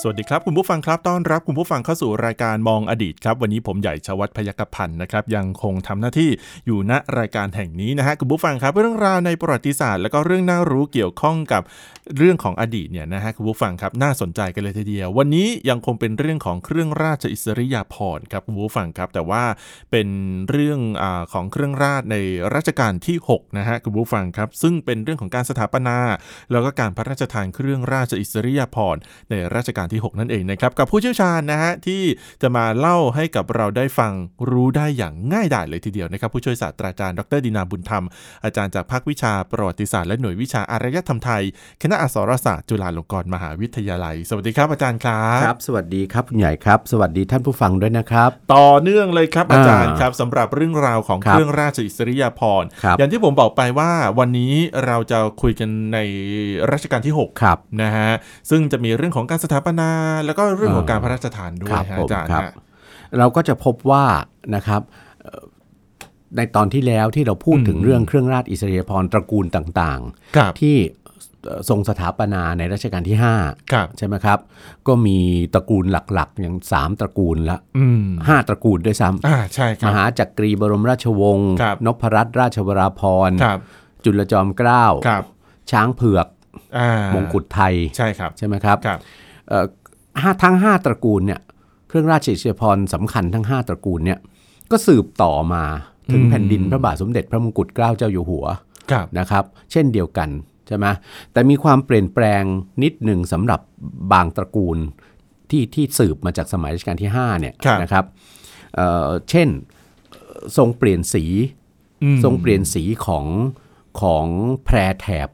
สวัสดีครับ คุณผู้ฟังครับต้อนรับคุณผู้ฟังเข้าสู่รายการมองอดีตครับวันนี้ผมใหญ่ชวัฒนพยกพันธ์นะครับยังคงทำหน้าที่อยู่ณรายการแห่งนี้นะฮะคุณผู้ฟังครับเรื่องราวในประวัติศาสตร์ แล้วก็เรื่องน่ารู้เกี่ยวข้องกับ เรื่องของอดีตเนี่ยนะฮะคุณผู้ฟังครับน่าสนใจกันเลยทีเดียว วันนี้ยังคงเป็นเรื่องของเครื่องราชอิสริยาภรณ์ครับคุณผู้ฟังครับ แต่ว่าเป็นเรื่องอของเครื่องราชในรัชกาลที่6นะฮะคุณผู้ฟังครับ ซึ่งเป็นเรื่องของการสถาปนา แล้วก็การพระราชทานเครื่องราชอิสริยาภรณ์ในรัชกาลที่ 6 นั่นเองนะครับกับผู้เชี่ยวชาญนะฮะที่จะมาเล่าให้กับเราได้ฟังรู้ได้อย่างง่ายดายเลยทีเดียวนะครับผู้ช่วยศาสตราจารย์ดรดินาบุญธรรมอาจารย์จากภาควิชาประวัติศาสตร์และหน่วยวิชาอารยธรรมไทยคณะอักษรศาสตร์จุฬาลงกรณ์มหาวิทยาลัย สวัสดีครับอาจารย์ครับครับ สวัสดีครับคุณใหญ่ครับ สวัสดีท่านผู้ฟังด้วยนะครับ ต่อเนื่องเลยครับอาจารย์อ่าครับสำหรับเรื่องราวของครัเคบรื่องราชอิสริยาภรณ์ครับอย่างที่ผมบอกไปว่าวันนี้เราจะคุยกันในรัชกาลที่6ครับนะฮะซึ่งจะมีเรื่องของการสถาปนา แล้วก็เรื่องของเออการพระราชทานด้วยครับฮะผมอาจารย์ครับฮะเราก็จะพบว่านะครับเอ่อในตอนที่แล้วที่เราพูดถึงอืมเรื่องเครื่องราชอิสริยาภรณ์ตระกูลต่างครับๆที่เอ่อ ทรงสถาปนาในรัชกาลที่ครับ5ใช่ไหมครับ ก็มีตระกูลหลักๆ อย่าง 3 ตระกูลละอืมห้าตระกูลด้วยซ้อ่าใช่คำรัมบหาจักรีบรมราชวงศ์ครับนพรัตนราชวราภรณ์ครับจุลจอมเกล้าครับช้างเผือกอ่ามงกุฎไทยใช่ครับใช่ไหมครับครับเอ่อห้าทั้ง 5 ตระกูลเนี่ยเครื่องราชอิสริยาภรณ์สำคัญทั้ง 5 ตระกูลเนี่ยก็สืบต่อมาถึงอืมแผ่นดินพระบาทสมเด็จพระมงกุฎเกล้าเจ้าอยู่หัวครับนะครับ เช่นเดียวกัน ใช่ไหมแต่มีความเปลี่ยนแปลงนิดหนึ่งสำหรับบางตระกูลที่ที่สืบมาจากสมัยรัชกาลที่5เนี่ยครับนะครับเอ่อเช่นเอ่อทรงเปลี่ยนสีอืมทรงเปลี่ยนสีของของแพรแถบ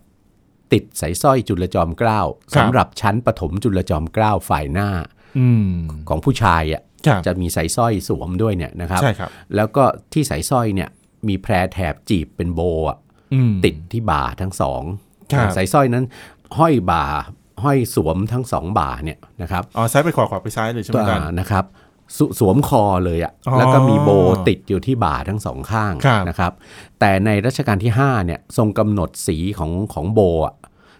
ติดสายสร้อยจุลจอมเกล้าครับสำหรับชั้นปฐมจุลจอมเกล้าฝ่ายหน้าอืมของผู้ชายอะครับจะมีสายสร้อยสวมด้วยเนี่ยนะครับใช่ครับแล้วก็ที่สายสร้อยเนี่ยมีแพรแถบจีบเป็นโบอะอืมติดที่บ่าทั้งสองครับ สายสร้อยนั้นห้อยบ่าห้อยสวมทั้งสองบ่าเนี่ยนะครับอ๋อซ้ายไปขวาขวาไปซ้ายเลยใช่ไหมตัวอาจารย์นะครับสสวมคอเลยอะอ๋อแล้วก็มีโบติดอยู่ที่บ่าทั้งสองข้างครับนะครับ แต่ในรัชกาลที่5เนี่ยทรงกำหนดสีของของโบอะ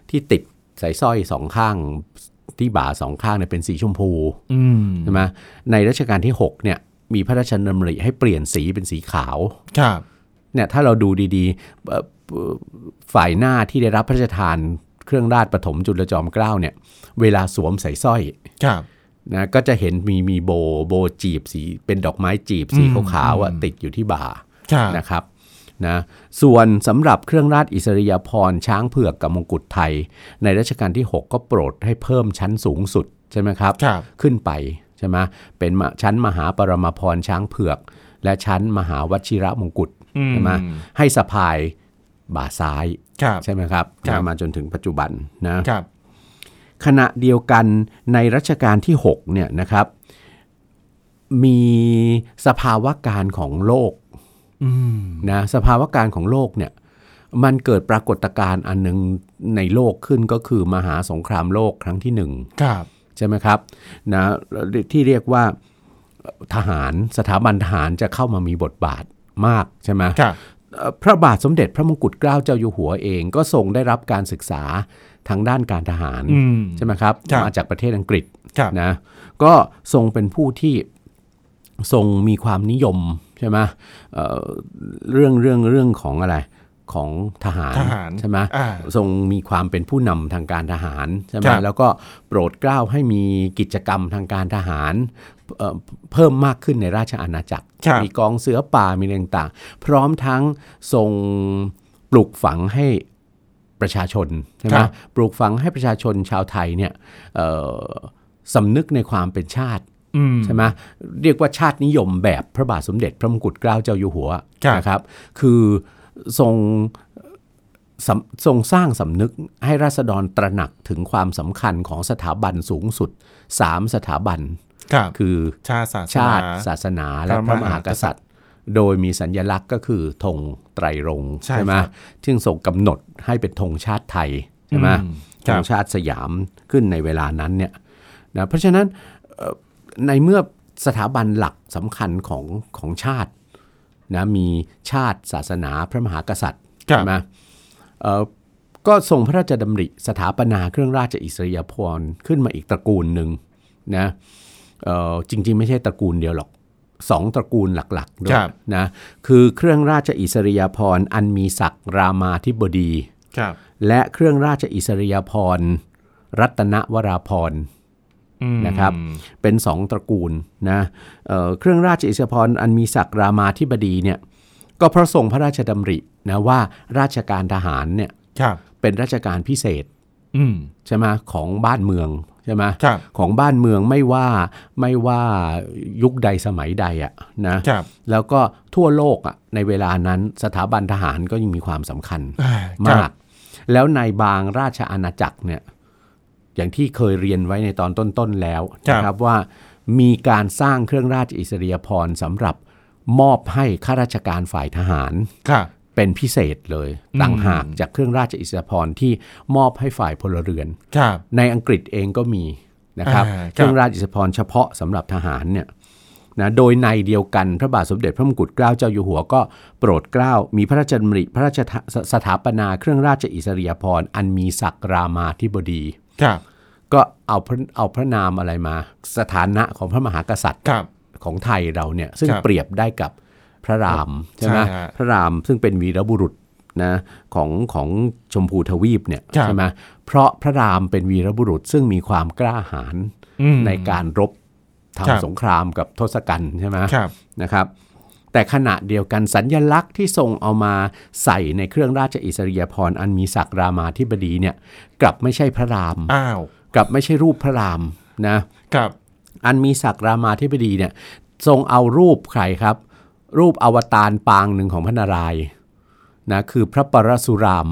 ที่ติดสายสร้อยสองข้างที่บ่าสองข้างเนี่ยเป็นสีชมพูอืมใช่ไหมในรัชกาลที่6เนี่ยมีพระราชดำริให้เปลี่ยนสีเป็นสีขาวครับเนี่ยถ้าเราดูดีๆเอ่อเอ่อ ฝ่ายหน้าที่ได้รับพระราชทานเครื่องราชปฐมจุลจอมเกล้าเนี่ย เวลาสวมใส่สร้อยครับนะก็จะเห็นมีมีโบโบจีบสีเป็นดอกไม้จีบสีอืมขาวๆอะอืมติดอยู่ที่บ่าครับนะครับนะส่วนสำหรับเครื่องราชอิสริยาภรณ์ช้างเผือกกับมงกุฎไทย ในรัชกาลที่ 6 ก็โปรดให้เพิ่มชั้นสูงสุดใช่ไหมครับครับขึ้นไปใช่ไหมเป็นมะชั้นมหาปรมาภรณ์ช้างเผือก และชั้นมหาวชิระมงกุฎอืใช่ไหมให้สะพาย บ่าซ้ายครับใช่ไหมครับครับมาจนถึงปัจจุบันนะครับขณะเดียวกันในรัชกาลที่6เนี่ยนะครับ มีสภาวะการของโลกอืมนะสภาวะการของโลกเนี่ย มันเกิดปรากฏการณ์อันหนึงในโลกขึ้นก็คือมหาสงครามโลกครั้งที่หนึ่งครับใช่ไหมครับนะที่เรียกว่าทหารสถาบันทหารจะเข้ามามีบทบาทมากใช่ไหมครับเอ่อ พระบาทสมเด็จพระมงกุฎเกล้าเจ้าอยู่หัวเองก็ทรงได้รับการศึกษาทางด้านการทหารอืมใช่ไหมครับครับมาจากประเทศอังกฤษครับนะก็ทรงเป็นผู้ที่ทรงมีความนิยมใช่ไหมเอ่อเรื่องเรื่องเรื่องของอะไรของทหารทหารใช่ไหมอ่าทรงมีความเป็นผู้นำทางการทหารใช่ไหมครับแล้วก็โปรดเกล้าให้มีกิจกรรมทางการทหาร เอ่อเพิ่มมากขึ้นในราชอาณาจักรครับมีกองเสือป่ามีอะไรต่างๆ พร้อมทั้งทรงปลูกฝังให้ประชาชนใช่ไหมครับปลูกฝังให้ประชาชนชาวไทยเนี่ยเอ่อสำนึกในความเป็นชาติอืมใช่ไหมเรียกว่าชาตินิยมแบบพระบาทสมเด็จพระมงกุฎเกล้าเจ้าอยู่หัวครับนะครับ คือทรงสำทรงสร้างสำนึกให้ราษฎรตระหนักถึงความสำคัญของสถาบันสูงสุด 3 สถาบัน ครับคือชาติศาสนาชาติศาสนาและพพระระมมหาหากกษัษัตตริย์ริย์ โดยมีสัญญลักษณ์ก็คือธงไตรรงค์ใช่ไหมครับซึ่งส่งกำหนดให้เป็นธงชาติไทยใช่ไหมอืมคธรับงชาติสยามขึ้นในเวลานั้นเนี่ยนะเพราะฉะนั้นเอ่อในเมื่อสถาบันหลักสำคัญของของชาตินะมีชาติศาสนาพระมหากษัตริย์ครับใช่ไหมเอ่อก็ทรงพระราชดำริสถาปนาเครื่องราชอิสริยาภรณ์ขึ้นมาอีกตระกูลหนึ่งนะเอ่อ จริง ๆ ไม่ใช่ตระกูลเดียวหรอกสองตระกูลหลักๆด้วคยรับนะคือเครื่องราชอิสริยาภรณ์อันมีศักดิ์รามาธิบดีครับและเครื่องราชอิสริยาภรณ์รัตนวราภรณ์อืมนะครับเป็นสองตระกูลนะเอ่อเครื่องราชอิสริยาภรณ์อันมีศักดิ์รามาธิบดีเนี่ยก็เพราะทรงพระราชดำรินะว่าราชการทหารเนี่ยครับเป็นราชการพิเศษอืมใช่ไหมของบ้านเมือง ใช่ไหมครับของบ้านเมืองไม่ว่าไม่ว่ายุคใดสมัยใดอะนะครับแล้วก็ทั่วโลกอะในเวลานั้นสถาบันทหารก็ยังมีความสำคัญอ่ามาครักบแล้วในบางราชอาณาจักรเนี่ยอย่างที่เคยเรียนไว้ในตอนต้นๆแล้วนะครับว่ามีการสร้างเครื่องราชอิสริยาภรณ์สำหรับมอบให้ข้าราชการฝ่ายทหารครับ เป็นพิเศษเลยอืมต่างหากจากเครื่องราชอิสริยาภรณ์ที่มอบให้ฝ่ายพลเรือนครับในอังกฤษเองก็มีนะครับอ่าครับเครื่องราชอิสริยาภรณ์เฉพาะสำหรับทหารเนี่ยนะโดยในเดียวกันพระบาทสมเด็จพระมงกุฎเกล้าเจ้าอยู่หัวก็โปรดเกล้ามีพระราชดำริพระราชทะสสถาปนาเครื่องราชอิสริยาภรณ์อันมีศักดิ์รามาธิบดีครับ ก็เอาพระเอาพระนามอะไรมา สถานะของพระมหากษัตริย์ครับของไทยเราเนี่ยซึ่งครับเปรียบได้กับ พระรามใช่ไหมใช่ฮะพระรามซึ่งเป็นวีรบุรุษนะของของชมพูทวีปเนี่ยครับใช่ไหมเพราะพระรามเป็นวีรบุรุษซึ่งมีความกล้าหาญอืมในการรบครับทำสงครามกับทศกัณฐ์ใช่ไหมครับนะครับ แต่ขณะเดียวกันสัญญลักษณ์ที่ทรงเอามาใส่ในเครื่องราชอิสริยาภรณ์อันมีศักดิ์รามาธิบดีเนี่ย กลับไม่ใช่พระรามอ้าวกลับไม่ใช่รูปพระรามนะครับ อันมีศักดิ์รามาธิบดีเนี่ย ทรงเอารูปใครครับ รูปอวตารปางหนึ่งของพระนารายณ์นะคือพระปรสุราม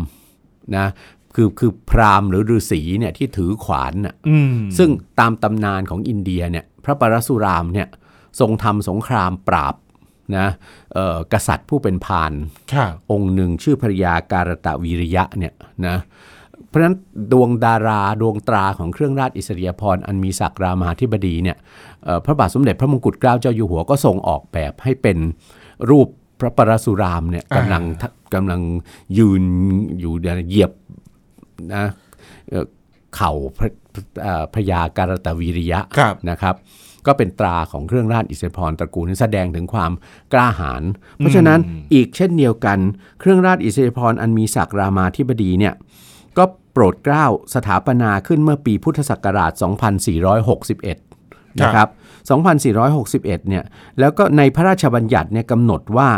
นะคือคือพราหมณ์หรือฤาษีเนี่ยที่ถือขวานน่ะอืมซึ่งตามตำนานของอินเดียเนี่ยพระปรสุรามเนี่ยทรงทำสงครามปราบนะเอ่อกษัตริย์ผู้เป็นพานครับองค์หนึ่งชื่อภรยาการตะวีริยะเนี่ยนะ เพราะฉะนั้นดวงดาราดวงตราของเครื่องราชอิสริยาภรณ์อันมีศักดิ์รามาธิบดีเนี่ยเอ่อพระบาทสมเด็จพระมงกุฎเกล้าเจ้าอยู่หัวก็ทรงออกแบบให้เป็นรูปพระปรสุรามเนี่ยอ่ากำลังทะกำลังยืนอยู่เนี่ยเหยียบนะเอ่อเข่าพระเอ่อพระยาการตะวีริยะครับนะครับ ก็เป็นตราของเครื่องราชอิสริยาภรณ์ตระกูลนี้แสดงถึงความกล้าหาญเพราะฉะนั้นอีกเช่นเดียวกัน เครื่องราชอิสริยาภรณ์อันมีศักดิ์รามาธิบดีเนี่ยก็ โปรดเกล้าสถาปนาขึ้นเมื่อปีพุทธศักราช 2461 นะครับ 2461 เนี่ย แล้วก็ในพระราชบัญญัติเนี่ยกำหนดว่า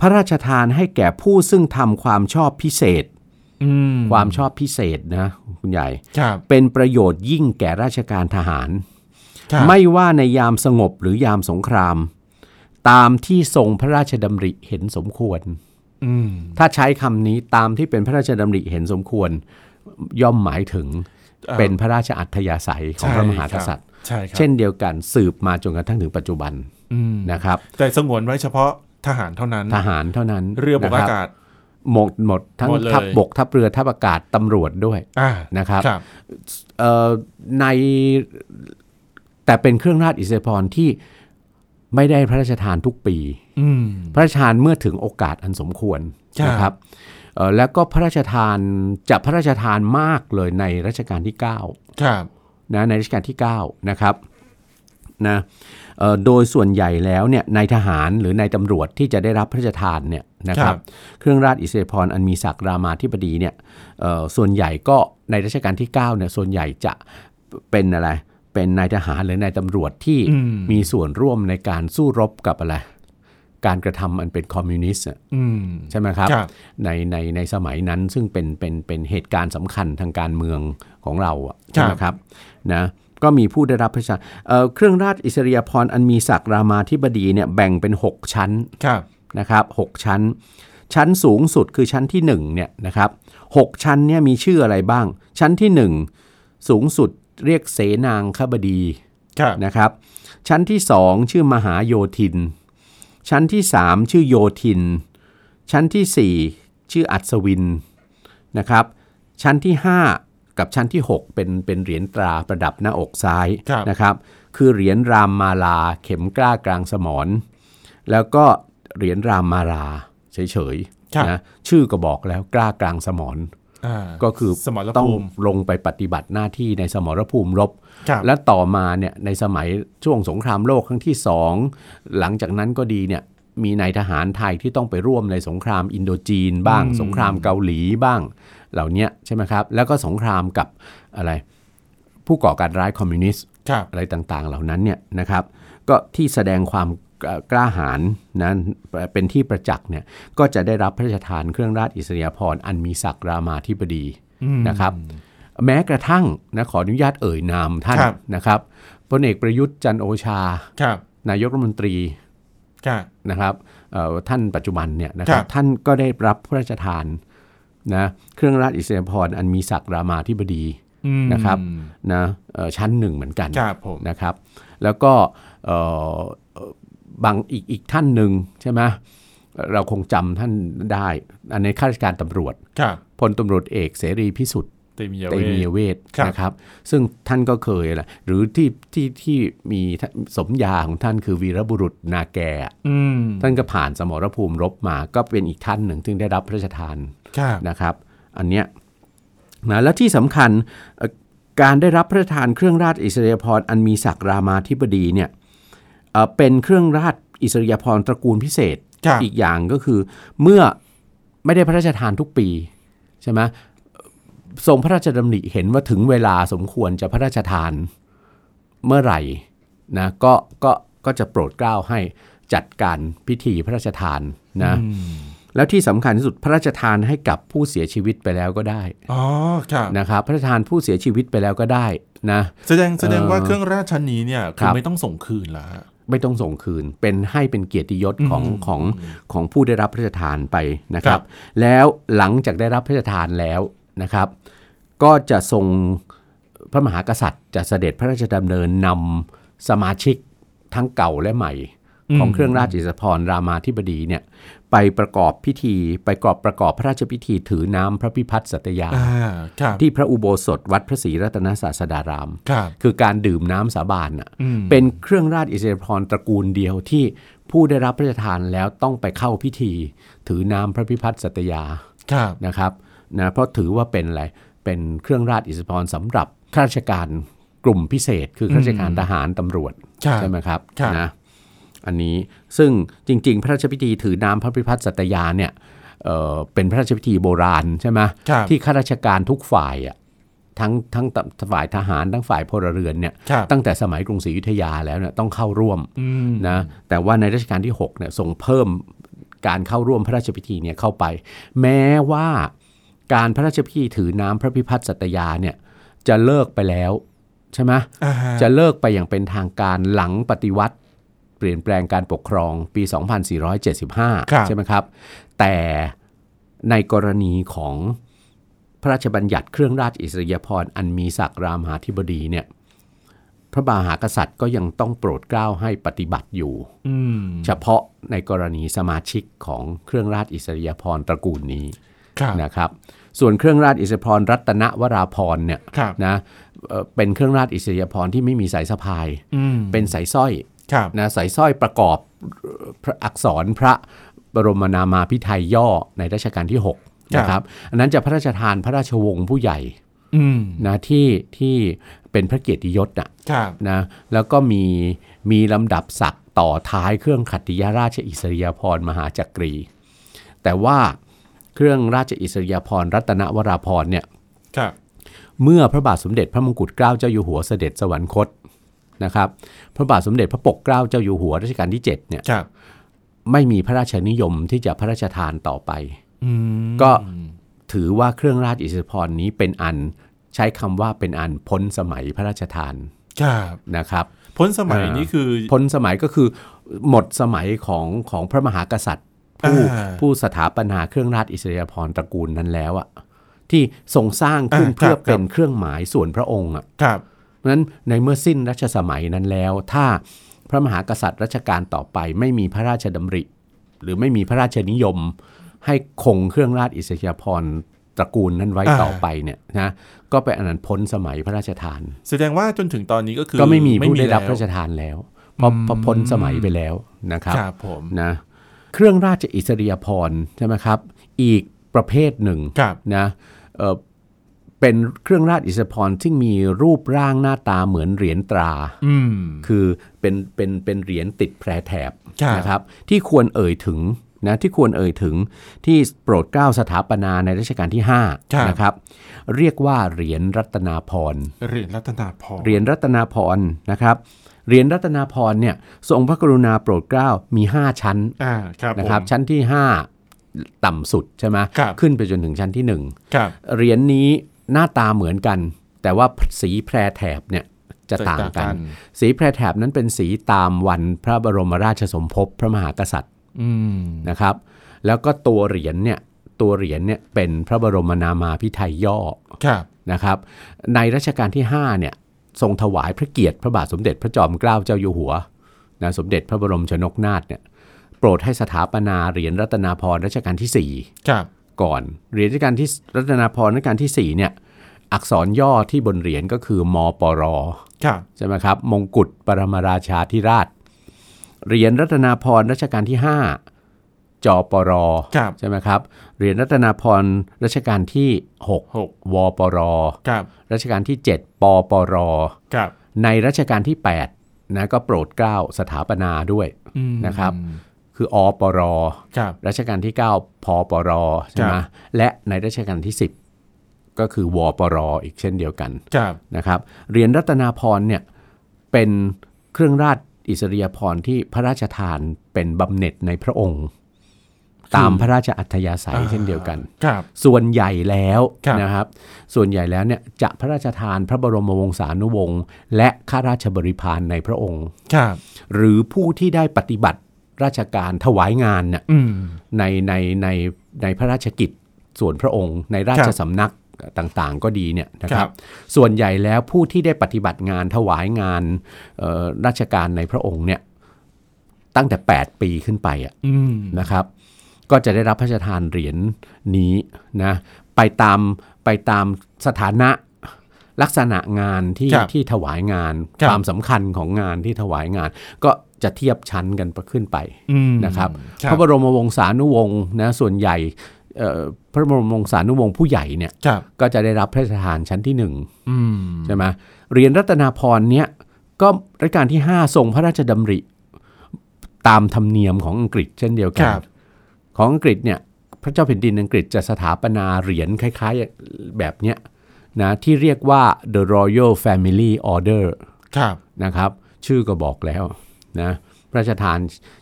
พระราชทานให้แก่ผู้ซึ่งทำความชอบพิเศษอืมความชอบพิเศษนะคุณใหญ่ครับเป็นประโยชน์ยิ่งแก่ราชการทหารครับไม่ว่าในยามสงบหรือยามสงคราม ตามที่ทรงพระราชดำริเห็นสมควรอืมถ้าใช้คำนี้ตามที่เป็นพระราชดำริเห็นสมควร ย่อมหมายถึงอ่อเป็นพระราชอัธยาศัยของพระมหากษัตริย์ใช่ครับเช่นเดียวกันสืบมาจนกระทั่งถึงปัจจุบันอืมนะครับ แต่สงวนไว้เฉพาะทหารเท่านั้น ทหารเท่านั้น เรือบกนะคอาบกาศหมดหมดทั้งหมดเลยทัพบกทัพเรือทัพอากาศตำรวจด้วยอ่านะครับครับเอ่อในแต่เป็นเครื่องราชอิสริยาภรณ์ที่ไม่ได้พระราชทานทุกปีอืมพระราชทานเมื่อถึงโอกาสอันสมควรครับนะครับเอ่อ แล้วก็พระราชทานจะพระราชทานมากเลยในรัชกาลที่ 9 ครับนะในรัชกาลที่ 9 นะครับนะเอ่อโดยส่วนใหญ่แล้วเนี่ยนายทหารหรือนายตำรวจที่จะได้รับพระราชทานเนี่ยนะครับ เครื่องราชอิสริยาภรณ์อันมีศักดิ์รามาธิบดีเนี่ยเอ่อส่วนใหญ่ก็ในรัชกาลที่9เนี่ยส่วนใหญ่จะเป็นอะไรเป็นนายทหารหรือนายตำรวจที่อืมมีส่วนร่วมในการสู้รบกับอะไร การกระทำอันเป็นคอมมิวนิสต์อะอืมใช่ไหมครับครับในในในสมัยนั้นซึ่งเป็นเป็นเป็นเหตุการณ์สำคัญทางการเมืองของเราอะใช่ไหมครับนะก็มีผู้ได้รับพระราชทานเอ่อเครื่องราชอิสริยาภรณ์อันมีศักดิ์รามาธิบดีเนี่ยแบ่งเป็น 6 ชั้นครับนะครับ6ชั้น ชั้นสูงสุดคือชั้นที่1เนี่ยนะครับหกชั้นเนี่ยมีชื่ออะไรบ้าง ชั้นที่ 1 สูงสุดเรียกเสนางคบดีครับนะครับ ชั้นที่ 2 ชื่อมหาโยธิน ชั้นที่ 3 ชื่อโยทิน ชั้นที่ 4 ชื่ออัศวินนะครับ ชั้นที่ 5 กับชั้นที่ 6 เป็นเป็นเหรียญตราประดับหน้าอกซ้ายครับนะครับ คือเหรียญรามมาลาเข็มกล้ากลางสมรแล้วก็เหรียญรามมาลาเฉยครับๆนะชื่อก็บอกแล้วกล้ากลางสมรอ่า ก็คือสมรต้องภูมิลงไปปฏิบัติหน้าที่ในสมรภูมิรบครับและต่อมาเนี่ยในสมัยช่วงสงครามโลกครั้งที่สองหลังจากนั้นก็ดีเนี่ยมีนายทหารไทยที่ต้องไปร่วมในสงครามอินโดจีนบ้างอืมสงครามเกาหลีบ้าง เหล่าเนี้ยใช่ไหมครับ แล้วก็สงครามกับอะไร ผู้ก่อการร้ายคอมมิวนิสต์ครับอะไรต่างๆ เหล่านั้นเนี่ยนะครับ ก็ที่แสดงความเอ่อ กล้าหาญนะเป็นที่ประจักษ์เนี่ยก็จะได้รับพระราชทานเครื่องราชอิสริยาภรณ์อันมีศักดิ์รามาธิบดีอืมนะครับ แม้กระทั่งนะขออนุญาตเอ่ยนามท่านครับนะครับพลเอกประยุทธ์จันทร์โอชาครับนายกรัฐมนตรีครับนะครับเอ่อท่านปัจจุบันเนี่ยนะคครัรับบท่านก็ได้รับพระราชทานนะเครื่องราชอิสริยาภรณ์อันมีศักดิ์รามาธิบดีอืมนะครับนะเอ่อชั้นหนึ่งเหมือนกันครับผมนะครับ แล้วก็เอ่อเอ่อ บางอีกอีกท่านหนึ่งใช่ไหมเราคงจำท่านได้ อันในข้าราชการตำรวจครับพลตำรวจเอกเสรีพิสุทธิ์เตมียเตเวมียทเวทครับนะครับ ซึ่งท่านก็เคยแหละหรือที่ที่ที่มีสมญาของท่านคือวีรบุรุษนาแกอืมท่านก็ผ่านสมรภูมิรบมาก็เป็นอีกท่านหนึ่งที่ได้รับพระราชทานครับนะครับ อันเนี้ยนะและที่สำคัญเอ่อการได้รับพระราชทานเครื่องราชอิสริยาภรณ์อันมีศักดิ์รามาธิบดีเนี่ย เอ่อเป็นเครื่องราชอิสริยาภรณ์ตระกูลพิเศษครับอีกอย่างก็คือ เมื่อไม่ได้พระราชทานทุกปีใช่ไหมทรงพระราชดำริเห็นว่าถึงเวลาสมควรจะพระราชทานเมื่อไหร่นะก็ก็ก็จะโปรดเกล้าให้จัดการพิธีพระราชทานนะอืมแล้วที่สำคัญที่สุดพระราชทานให้กับผู้เสียชีวิตไปแล้วก็ได้อ๋อครับนะครับพระราชทานผู้เสียชีวิตไปแล้วก็ได้นะแสดงแสดงว่าเอ่อเครื่องราชชั้นนี้เนี่ยคคืรัอบไม่ต้องส่งคืนละฮะ ไม่ต้องส่งคืน เป็นให้เป็นเกียรติยศของอืมของของผู้ได้รับพระราชทานไปนะครัครับบแล้วหลังจากได้รับพระราชทานแล้วนะครับ ก็จะทรงพระมหากษัตริย์จะเสด็จพระราชดำเนินนำสมาชิกทั้งเก่าและใหม่ ของเครื่องราชอิสริยาภรณ์รามาธิบดีเนี่ย ไปประกอบพิธี ไปกอบประกอบพระราชพิธีถือน้ำพระพิพัฒน์สัตยาอ่าครับที่พระอุโบสถวัดพระศรีรัตนศาสดารามครับคือการดื่มน้ำสาบานน่ะอืมเป็นเครื่องราชอิสริยาภรณ์ตระกูลเดียวที่ผู้ได้รับพระราชทานแล้วต้องไปเข้าพิธี ถือน้ำพระพิพัฒน์สัตยาครับนะครับนะเพราะถือว่าเป็นอะไรเป็นเครื่องราชอิสริยาภรณ์สำหรับข้าราชการกลุ่มพิเศษ คือข้าราชการทหารตำรวจครับใช่ไหมครับครับนะ อันนี้ซึ่งจริง ๆ พระราชพิธีถือน้ำพระพิพัฒน์สัตยาเนี่ยเอ่อเป็นพระราชพิธีโบราณใช่ไหมครับที่ข้าราชการทุกฝ่ายอะทั้งทั้งฝ่ายทหารทั้งฝ่ายพลเรือนเนี่ยครับตั้งแต่สมัยกรุงศรีอยุธยาแล้วเนี่ยต้องเข้าร่วมอืมนะแต่ว่าในรัชกาลที่6เนี่ยทรงเพิ่มการเข้าร่วมพระราชพิธีเนี่ยเข้าไป แม้ว่าการพระราชพิธีถือน้ำพระพิพัฒน์สัตยาเนี่ยจะเลิกไปแล้วใช่ไหมอ่าฮจะเลิกไปอย่างเป็นทางการหลังปฏิวัติ เปลี่ยนแปลงการปกครองปี 2475 ใช่ไหมครับ แต่ในกรณีของพระราชบัญญัติเครื่องราชอิสริยาภรณ์อันมีศักดิ์รามหาธิบดีเนี่ยพระมหากษัตริย์ก็ยังต้องโปรดเกล้าให้ปฏิบัติอยู่อืมเฉพาะในกรณีสมาชิกของเครื่องราชอิสริยาภรณ์ตระกูลนี้ครับนะครับ ส่วนเครื่องราชอิสริยาภรณ์รัตนวราภรณ์เนี่ยครับนะเอ่อเป็นเครื่องราชอิสริยาภรณ์ที่ไม่มีสายสะพายอืมเป็นสายสร้อยครับ นะสายสร้อยประกอบพระอักษรพระบรมนามาพิไทยย่อในรัชกาลที่ 6 นะครับ อันนั้นจะพระราชทานพระราชวงศ์ผู้ใหญ่อืมนะที่ที่เป็นพระเกียรติยศน่ะครับนะแล้วก็มีมีลำดับศักดิ์ต่อท้ายเครื่องขัตติยราชอิสริยาภรณ์มหาจักรี แต่ว่าเครื่องราชอิสริยาภรณ์รัตนวราภรณ์เนี่ยครับเมื่อพระบาทสมเด็จพระมงกุฎเกล้าเจ้าอยู่หัวเสด็จสวรรคต นะครับพระบาทสมเด็จพระปกเกล้าเจ้าอยู่หัวรัชกาลที่7เนี่ยครับไม่มีพระราชนิยมที่จะพระราชทานต่อไปอืมก็ถือว่าเครื่องราชอิสริยาภรณ์นี้เป็นอันใช้คำว่าเป็นอันพ้นสมัยพระราชทานครับนะครับพ้นสมัยอ่านี่นี้คือพ้นสมัยก็คือหมดสมัยของของพระมหากษัตริย์ ผู้อ่าผู้สถาปนาเครื่องราชอิสริยาภรณ์ตระกูลนั้นแล้วอะที่ทรงสร้างขึ้นอ่าเพื่อครับเป็นเครื่องหมายส่วนพระองค์อะค รับเพราะฉะนั้นในเมื่อสิ้นรัชสมัยนั้นแล้ว ถ้าพระมหากษัตริย์รัชกาลต่อไป ไม่มีพระราชดำริ หรือไม่มีพระราชนิยม ให้คงเครื่องราชอิสริยาภรณ์ตระกูลนั้นไว้อ่าต่อไปเนี่ยนะก็เป็นอันนั้นพ้นสมัยพระราชทาน แสดงว่าจนถึงตอนนี้ก็คือก็ไม่มีผู้ได้รับพแล้ระวราชทานแล้วเพราะอืมเพราะพ้นสมัยไปแล้วนะครับครับผมนะเครื่องราชอิสริยาภรณ์ใช่ไหมครับ อีกประเภทหนึ่งครับนะ เอ่อเป็นเครื่องราชอิสริยาภรณ์ที่มีรูปร่างหน้าตาเหมือนเหรียญตราอืมคือเป็นเป็นเป็นเหรียญติดแพรแถบครับนะครับ ที่ควรเอ่ยถึงนะที่ควรเอ่ยถึงที่โปรดเกล้าสถาปนาในรัชกาลที่ครับ5นะครับ เรียกว่าเหรียญรัตนาพรณ์เหรียญรัตนาพรเหรียญรัตนาพรณ์นะครับเหรียญรัตนาพรณ์เนี่ยทรงพระกรุณาโปรดเกล้ามี 5 ชั้นอ่าครับนะครับผมชั้นที่ 5 ต่ำสุดใช่ไหมครับขึ้นไปจนถึงชั้นที่1ครับเหรียญนี้ หน้าตาเหมือนกัน แต่ว่าสีแพรแถบเนี่ยจะต่างกัน สีแพรแถบนั้นเป็นสีตามวันพระบรมราชสมภพพระมหากษัตริย์อืมนะครับ แล้วก็ตัวเหรียญเนี่ยตัวเหรียญเนี่ยเป็นพระบรมนามาพิไทยย่อครับนะครับ ในรัชกาลที่5เนี่ยทรงถวายพระเกียรติพระบาทสมเด็จพระจอมเกล้าเจ้าอยู่หัวนะสมเด็จพระบรมชนกนาถเนี่ยโปรดให้สถาปนาเหรียญรัตนาพรรัชกาลที่ครับ4 ก่อนเหรียญรัชกาลที่รัตนาพรรัชกาลที่4เนี่ยอักษรย่อที่บนเหรียญก็คือมปรครับใช่ไหมครับมงกุฎปรมาราชาธิราชเหรียญรัตนาพรรัชกาลที่ 5จปรครับใช่ไหมครับเหรียญรัตนาพรรัชกาลที่หก6วปรครับรัชกาลที่ 7 ปปรครับในรัชกาลที่ 8นะก็โปรดเกล้าสถาปนาด้วยอืมนะครับ คืออปรครับรัชกาลที่ 9พปรใช่ไหมครับและในรัชกาลที่ 10 ก็คือวปรอีกเช่นเดียวกันครับนะครับเหรียญรัตนาพรเนี่ยเป็นเครื่องราชอิสริยาภรณ์ที่พระราชทานเป็นบำเหน็จในพระองค์ ตามพระราชอัธยาศัยเช่นเดียวกันครับส่วนใหญ่แล้วครับนะครับ ส่วนใหญ่แล้วเนี่ยจะพระราชทานพระบรมวงศานุวงศ์และข้าราชบริพารในพระองค์ครับหรือผู้ที่ได้ปฏิบัติ ราชการถวายงานเนี่ยอืมในในในในพระราชกิจส่วนพระองค์ ในราคชรับสำนักต่างๆ ก็ดีเนี่ยนะคครัรับบส่วนใหญ่แล้วผู้ที่ได้ปฏิบัติงานถวายงานเอ่อราชการในพระองค์เนี่ยตั้งแต่ 8 ปีขึ้นไปอะอืมนะครับ ก็จะได้รับพระราชทานเหรียญนี้นะไปตามไปตามสถานะลักษณะงานที่ครับที่ถวายงานครับความสำคัญของงานที่ถวายงาน ก็ จะเทียบชั้นกันขึ้นไปอืมนะครับครัพระบรมวงศานุวงศ์นะส่วนใหญ่เอ่อพระบรมวงศานุวงศ์ผู้ใหญ่เนี่ยครับก็จะได้รับพระราชทานชั้นที่หนึ่งอืมใช่ไหมเหรียญรัตนาพรเนี้ยก็รัชกาลที่ 5 ทรงพระราชดำริ ตามธรรมเนียมของอังกฤษเช่นเดียวคกันรับของอังกฤษเนี่ยพระเจ้าแผ่นดินอังกฤษจะสถาปนาเหรียญคล้ายๆแบบเนี้ยนะที่เรียกว่า the Royal Family Order ครับนะครับ ชื่อก็บอกแล้ว นะพระราชทาน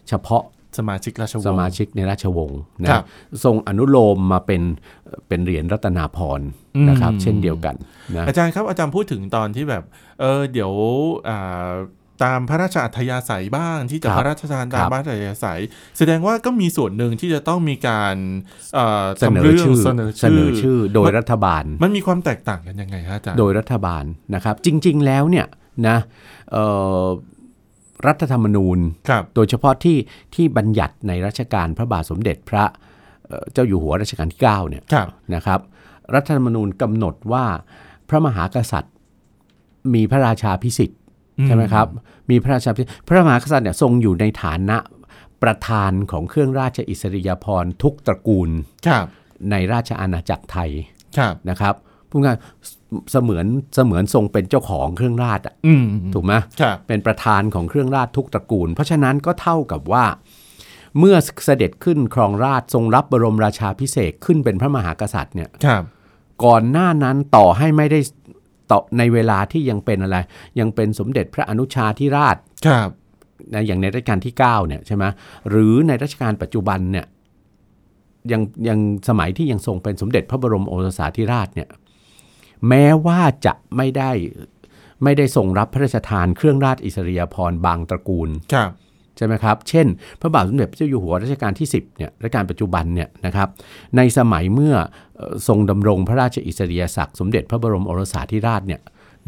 เฉพาะสมาชิกราชวงศ์สมาชิกในราชวงศ์นะครับทรงอนุโลมมาเป็นเป็นเหรียญรัตนาพรณ์นะครับอืมเช่นเดียวกันนะอาจารย์ครับอาจารย์พูดถึงตอนที่แบบเออเดี๋ยวอ่าตามพระราชอัธยาศัยบ้างที่จะครับพระราชทานตามครับพระราชอัธยาศัย แสดงว่าก็มีส่วนหนึ่งที่จะต้องมีการเอ่อเสนทำอเรื่องชื่อเสนอเสนอชื่อโดยมันรัฐบาล มันมีความแตกต่างกันยังไงฮะอาจารย์โดยรัฐบาลนะครับ จริง ๆ แล้วเนี่ยนะเอ่อ รัฐธรรมนูญครับโดยเฉพาะที่ที่บัญญัติในรัชกาลพระบาทสมเด็จพระเอ่อเจ้าอยู่หัวรัชกาลที่9เนี่ยครับนะครับ รัฐธรรมนูญกำหนดว่าพระมหากษัตริย์ มีพระราชาพิสิทธิ์ใช่ไหมครับ มีพระราชาพิสิทธิ์พระมหากษัตริย์เนี่ยทรงอยู่ในฐานะประธานของเครื่องราชอิสริยาภรณ์ทุกตระกูลครับในราชอาณาจักรไทยครับนะครับ พูดง่ายๆเสมือนเสมือนทรงเป็นเจ้าของเครื่องราชอะอืมถูกไหมครับเป็นประธานของเครื่องราชทุกตระกูล เพราะฉะนั้นก็เท่ากับว่า เมื่อเสด็จขึ้นครองราชย์ทรงรับบรมราชาพิเศษกขึ้นเป็นพระมหากษัตริย์เนี่ยครับก่อนหน้านั้นต่อให้ไม่ได้ต่อในเวลาที่ยังเป็นอะไร ยังเป็นสมเด็จพระอนุชาธิราชครับนะอย่างในรัชกาลที่ 9 เนี่ยใช่ไหมหรือในรัชกาลปัจจุบันเนี่ยยังยังสมัยที่ยังทรงเป็นสมเด็จพระบรมโอรสาธิราชเนี่ย แม้ว่าจะไม่ได้ไม่ได้ทรงรับพระราชทานเครื่องราชอิสริยาภรณ์บางตระกูลครับใช่ไหมครับ เช่น พระบาทสมเด็จพระเจ้าอยู่หัวรัชกาลที่ 10เนี่ยรัชกาลปัจจุบันเนี่ยนะครับ ในสมัยเมื่อเอ่อทรงดำรงพระราชอิสริยศักดิ์สมเด็จพระบรมโอรสาธิราชเนี่ย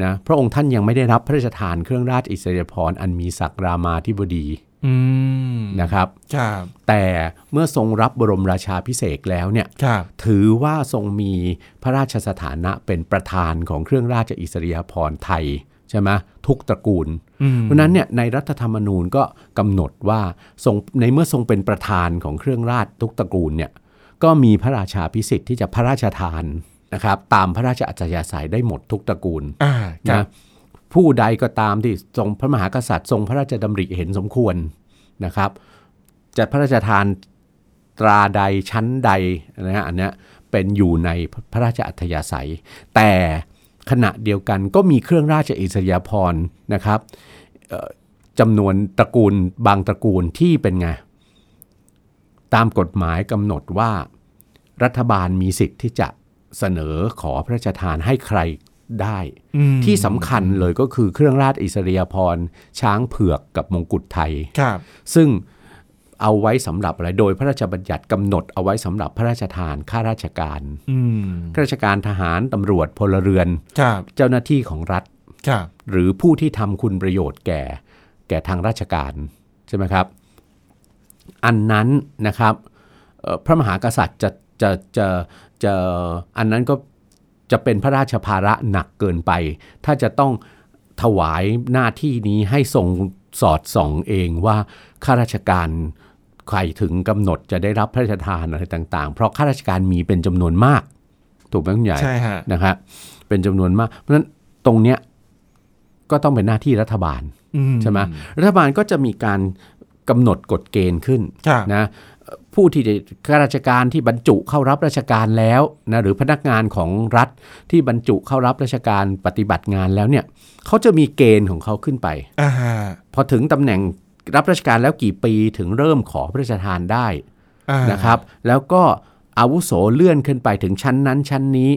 นะพระองค์ท่านยังไม่ได้รับพระราชทานเครื่องราชอิสริยาภรณ์อันมีศักดิ์รามาธิบดีอืม นะครับครับแต่เมื่อทรงรับบรมราชาพิเศษกแล้วเนี่ยครับถือว่าทรงมีพระราชสถานะเป็นประธานของเครื่องราชอิสริยาภรณ์ไทยใช่ไหมทุกตระกูลอืมเพราะฉะนั้นเนี่ยในรัฐธรรมนูญก็กำหนดว่าทรงในเมื่อทรงเป็นประธานของเครื่องราชทุกตระกูลเนี่ยก็มีพระราชาพิสิทธิ์ที่จะพระราชทานนะครับตามพระราชอัจฉริยศัยได้หมดทุกตระกูลอ่าครันะบ ผู้ใดก็ตามที่ทรงพระมหากษัตริย์ทรงพระราชดำริเห็นสมควรนะครับ จะพระราชทานตราใดชั้นใดนะฮะอันเนี้ยเป็นอยู่ในพระราชอัธยาศัย แต่ขณะเดียวกันก็มีเครื่องราชอิสริยาภรณ์นะครับจำนวนตระกูลบางตระกูลที่เป็นไง ตามกฎหมายกำหนดว่ารัฐบาลมีสิทธิ์ที่จะเสนอขอพระราชทานให้ใคร ได้อืมที่สำคัญเลยก็คือเครื่องราชอิสริยาภรณ์ช้างเผือกกับมงกุฎไทยครับซึ่งเอาไว้สำหรับอะไรโดยพระราชบัญญัติกำหนดเอาไว้สำหรับพระราชทานข้าราชการอืมข้าราชการทหารตำรวจพลเรือนครับเจ้าหน้าที่ของรัฐครับหรือผู้ที่ทำคุณประโยชน์แก่ แก่ทางราชการใช่ไหมครับ อันนั้นนะครับเอ่อพระมหากษัตริย์จะจะจะจะอันนั้นก็ จะเป็นพระราชภาระหนักเกินไป ถ้าจะต้องถวายหน้าที่นี้ให้ทรงสอดส่องเองว่าข้าราชการใครถึงกำหนดจะได้รับพระราชทานอะไรต่างๆ เพราะข้าราชการมีเป็นจำนวนมาก ถูกไหมคุณใหญ่ใช่ฮะนะครับเป็นจำนวนมาก เพราะฉะนั้นตรงเนี้ยก็ต้องเป็นหน้าที่รัฐบาลอืใช่ไหมรัฐบาลก็จะมีการกำหนดกฎเกณฑ์ขึ้นครับนะเอ่อ ผู้ที่ได้ข้าราชการที่บรรจุเข้ารับราชการแล้วนะหรือพนักงานของรัฐที่บรรจุเข้ารับราชการปฏิบัติงานแล้วเนี่ยเขาจะมีเกณฑ์ของเขาขึ้นไปอ่าพอถึงตำแหน่งรับราชการแล้วกี่ปีถึงเริ่มขอพระราชทานได้อ่านะครับ แล้วก็อาวุโสเลื่อนขึ้นไปถึงชั้นนั้นชั้นนี้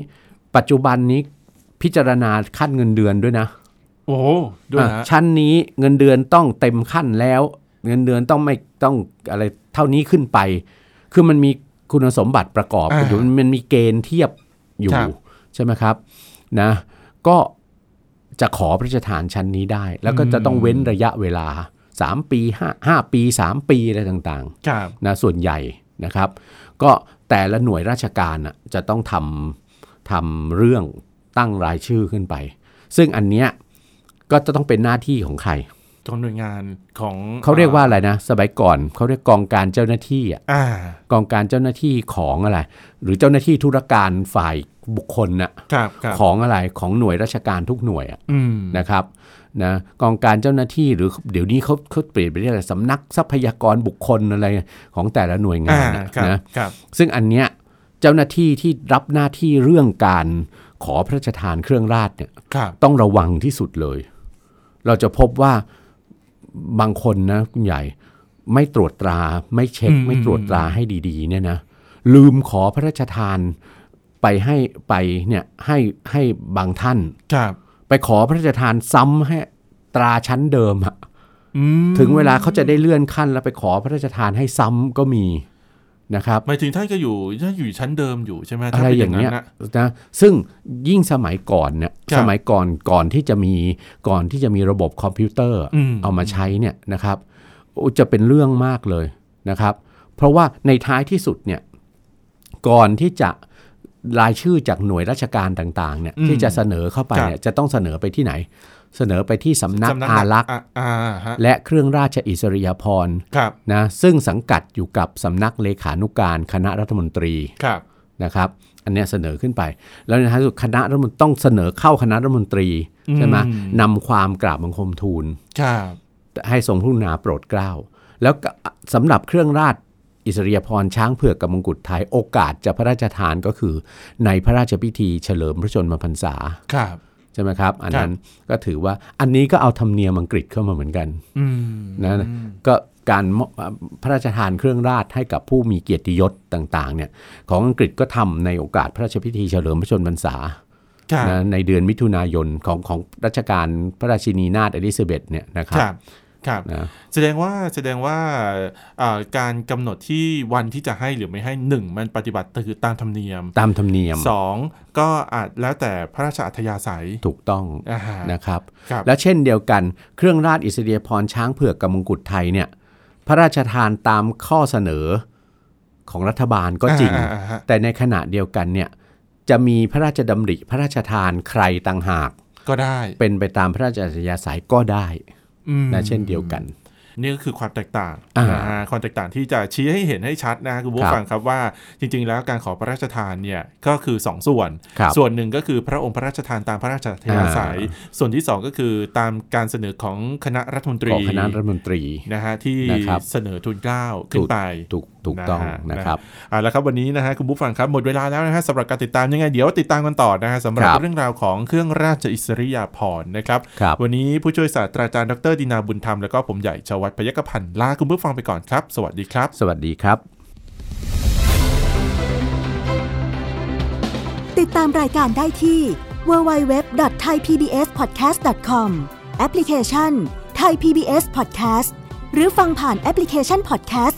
ปัจจุบันนี้พิจารณาขั้นเงินเดือนด้วยนะ โอ้โหด้วยอะฮะชั้นนี้เงินเดือนต้องเต็มขั้นแล้ว เงินเดือนต้องไม่ต้องอะไรเท่านี้ขึ้นไป คือมันมีคุณสมบัติประกอบอ่าอยู่มันมีเกณฑ์เทียบอยู่ครับใช่ไหมครับนะก็จะขอพระราชทานชั้นนี้ได้ แล้วก็จะต้องเว้นระยะเวลา 3 ปี5 5ปี 3 ปีอะไรต่างๆครับนะส่วนใหญ่นะครับ ก็แต่ละหน่วยราชการน่ะจะต้องทำทำเรื่องตั้งรายชื่อขึ้นไป ซึ่งอันเนี้ยก็จะต้องเป็นหน้าที่ของใคร ของหน่วยงานของเขาเรียกว่าอะไรนะ สมัยก่อนเขาเรียกกองการเจ้าหน้าที่อะอ่ากองการเจ้าหน้าที่ของอะไร หรือเจ้าหน้าที่ธุรการฝ่ายบุคคลน่ะครับครับของอะไรของหน่วยราชการทุกหน่วยอะอืมนะครับนะกองการเจ้าหน้าที่หรือเดี๋ยวนี้เขาเขาเปลี่ยนไปเรียกอะไรสำนักทรัพยากรบุคคลอะไรของแต่ละหน่วยงาอ่านน่ะครับนะครับซึ่งอันเนี้ยเจ้าหน้าที่ที่รับหน้าที่เรื่องการขอพระราชทานเครื่องราชเนี่ยครับต้องระวังที่สุดเลย เราจะพบว่า บางคนนะคุณใหญ่ไม่ตรวจตราไม่เช็ค ไม่ตรวจตราให้ดีๆ เนี่ยนะลืมขอพระราชทานไปให้ไปเนี่ยให้ให้บางท่านครับไปขอพระราชทานซ้ำให้ตราชั้นเดิมอะอืมถึงเวลาเขาจะได้เลื่อนขั้นแล้วไปขอพระราชทานให้ซ้ำก็มี นะครับหมายถึงท่านก็อยู่ท่านอยู่ชั้นเดิมอยู่ใช่ไหมอะถ้ไรป็อย่างเงี้ยนะนะซึ่งยิ่งสมัยก่อนเนี่ยครับสมัยก่อนก่อนที่จะมีก่อนที่จะมีระบบคอมพิวเตอร์อืมเอามาใช้เนี่ยนะครับโอ้จะเป็นเรื่องมากเลยนะครับ เพราะว่าในท้ายที่สุดเนี่ยก่อนที่จะ รายชื่อจากหน่วยราชการต่างๆเนี่ยอืมที่จะเสนอเข้าไปครับเนี่ยจะต้องเสนอไปที่ไหน เสนอไปที่สำนักสำนักอารักษ์อ่าอ่าฮะและเครื่องราชอิสริยาภรณ์ครับนะซึ่งสังกัดอยู่กับสำนักเลขานุการคณะรัฐมนตรีครับนะครับอันเนี้ยเสนอขึ้นไป แล้วในท้ายสุดคณะรัฐมนตรีต้องเสนอเข้าคณะรัฐมนตรีใช่ไหมอืมนำความกราบบังคมทูลครับให้ทรงพระกรุณาโปรดเกล้าแล้วก็สำหรับเครื่องราช อิสริยาภรณ์ช้างเผือกกับมงกุฎไทยโอกาสจะพระราชทานก็คือ ในพระราชพิธีเฉลิมพระชนมพรรษาครับใช่ไหมครับ อันนั้นก็ถือว่าอันนี้ก็เอาธรรมเนียมอังกฤษเข้ามาเหมือนกันอืมนะก็การมอบพระราชทานเครื่องราชให้กับผู้มีเกียรติยศต่างๆเนี่ยของอังกฤษก็ทำในโอกาสพระราชพิธีเฉลิมพระชนมพรรษาครับนะในเดือนมิถุนายนของของรัชกาลพระราชินีนาถอลิซาเบธเนี่ยนะครับครับ ครับนะแสดงว่าแสดงว่าเอ่อการกำหนดที่วันที่จะให้หรือไม่ให้หนึ่งมันปฏิบัติคือตามธรรมเนียม ตามธรรมเนียมสองก็อาจแล้วแต่พระราชอัธยาศัยถูกต้องอ่าฮะนะครับครับและเช่นเดียวกันเครื่องราชอิสริยาภรณ์ช้างเผือกกับมงกุฎไทยเนี่ยพระราชทานตามข้อเสนอของรัฐบาลก็จริงอ่าอ่าอ่าแต่ในขณะเดียวกันเนี่ยจะมีพระราชดำริพระราชทานใครต่างหากก็ได้เป็นไปตามพระราชอัธยาศัยก็ได้อืม นะเช่นเดียวกัน นี่ก็คือความแตกต่างอ่านนะฮะความแตกต่างที่จะชี้ให้เห็นให้ชัดนะคุณผู้ครับฟังครับว่าจริง ๆ แล้วการขอพระราชทานเนี่ยก็คือ 2 ส่วนครับส่วนหนึ่งก็คือพระองค์พระราชทานตามพระราชอัธยาศัย ส่วนที่ 2 ก็คือตามการเสนอของคณะรัฐมนตรีของคณะรัฐมนตรีนะฮะที่นะครับเสนอทุนเกล้าขึ้นไปถูกถูกต้องนะฮะนะครับอ่าแล้วครับวันนี้นะฮะคุณผู้ฟังครับหมดเวลาแล้วนะฮะสำหรับการติดตามยังไงเดี๋ยวติดตามกันต่อนะฮะสำหรับครับเรื่องราวของเครื่องราชอิสริยาภรณ์นะครับครับวันนี้ผู้ช่วยศาสตราจารย์ดรดินาบุญธรรมแล้วก็ผมใหญ่ชวัฒน์พยกพันธ์ลาคุณผู้ฟังไปก่อนครับ สวัสดีครับ สวัสดีครับ ติดตามรายการได้ที่ www.thaipbspodcast.com แอปพลิเคชัน Thai PBS Podcast หรือฟังผ่านแอปพลิเคชัน Podcast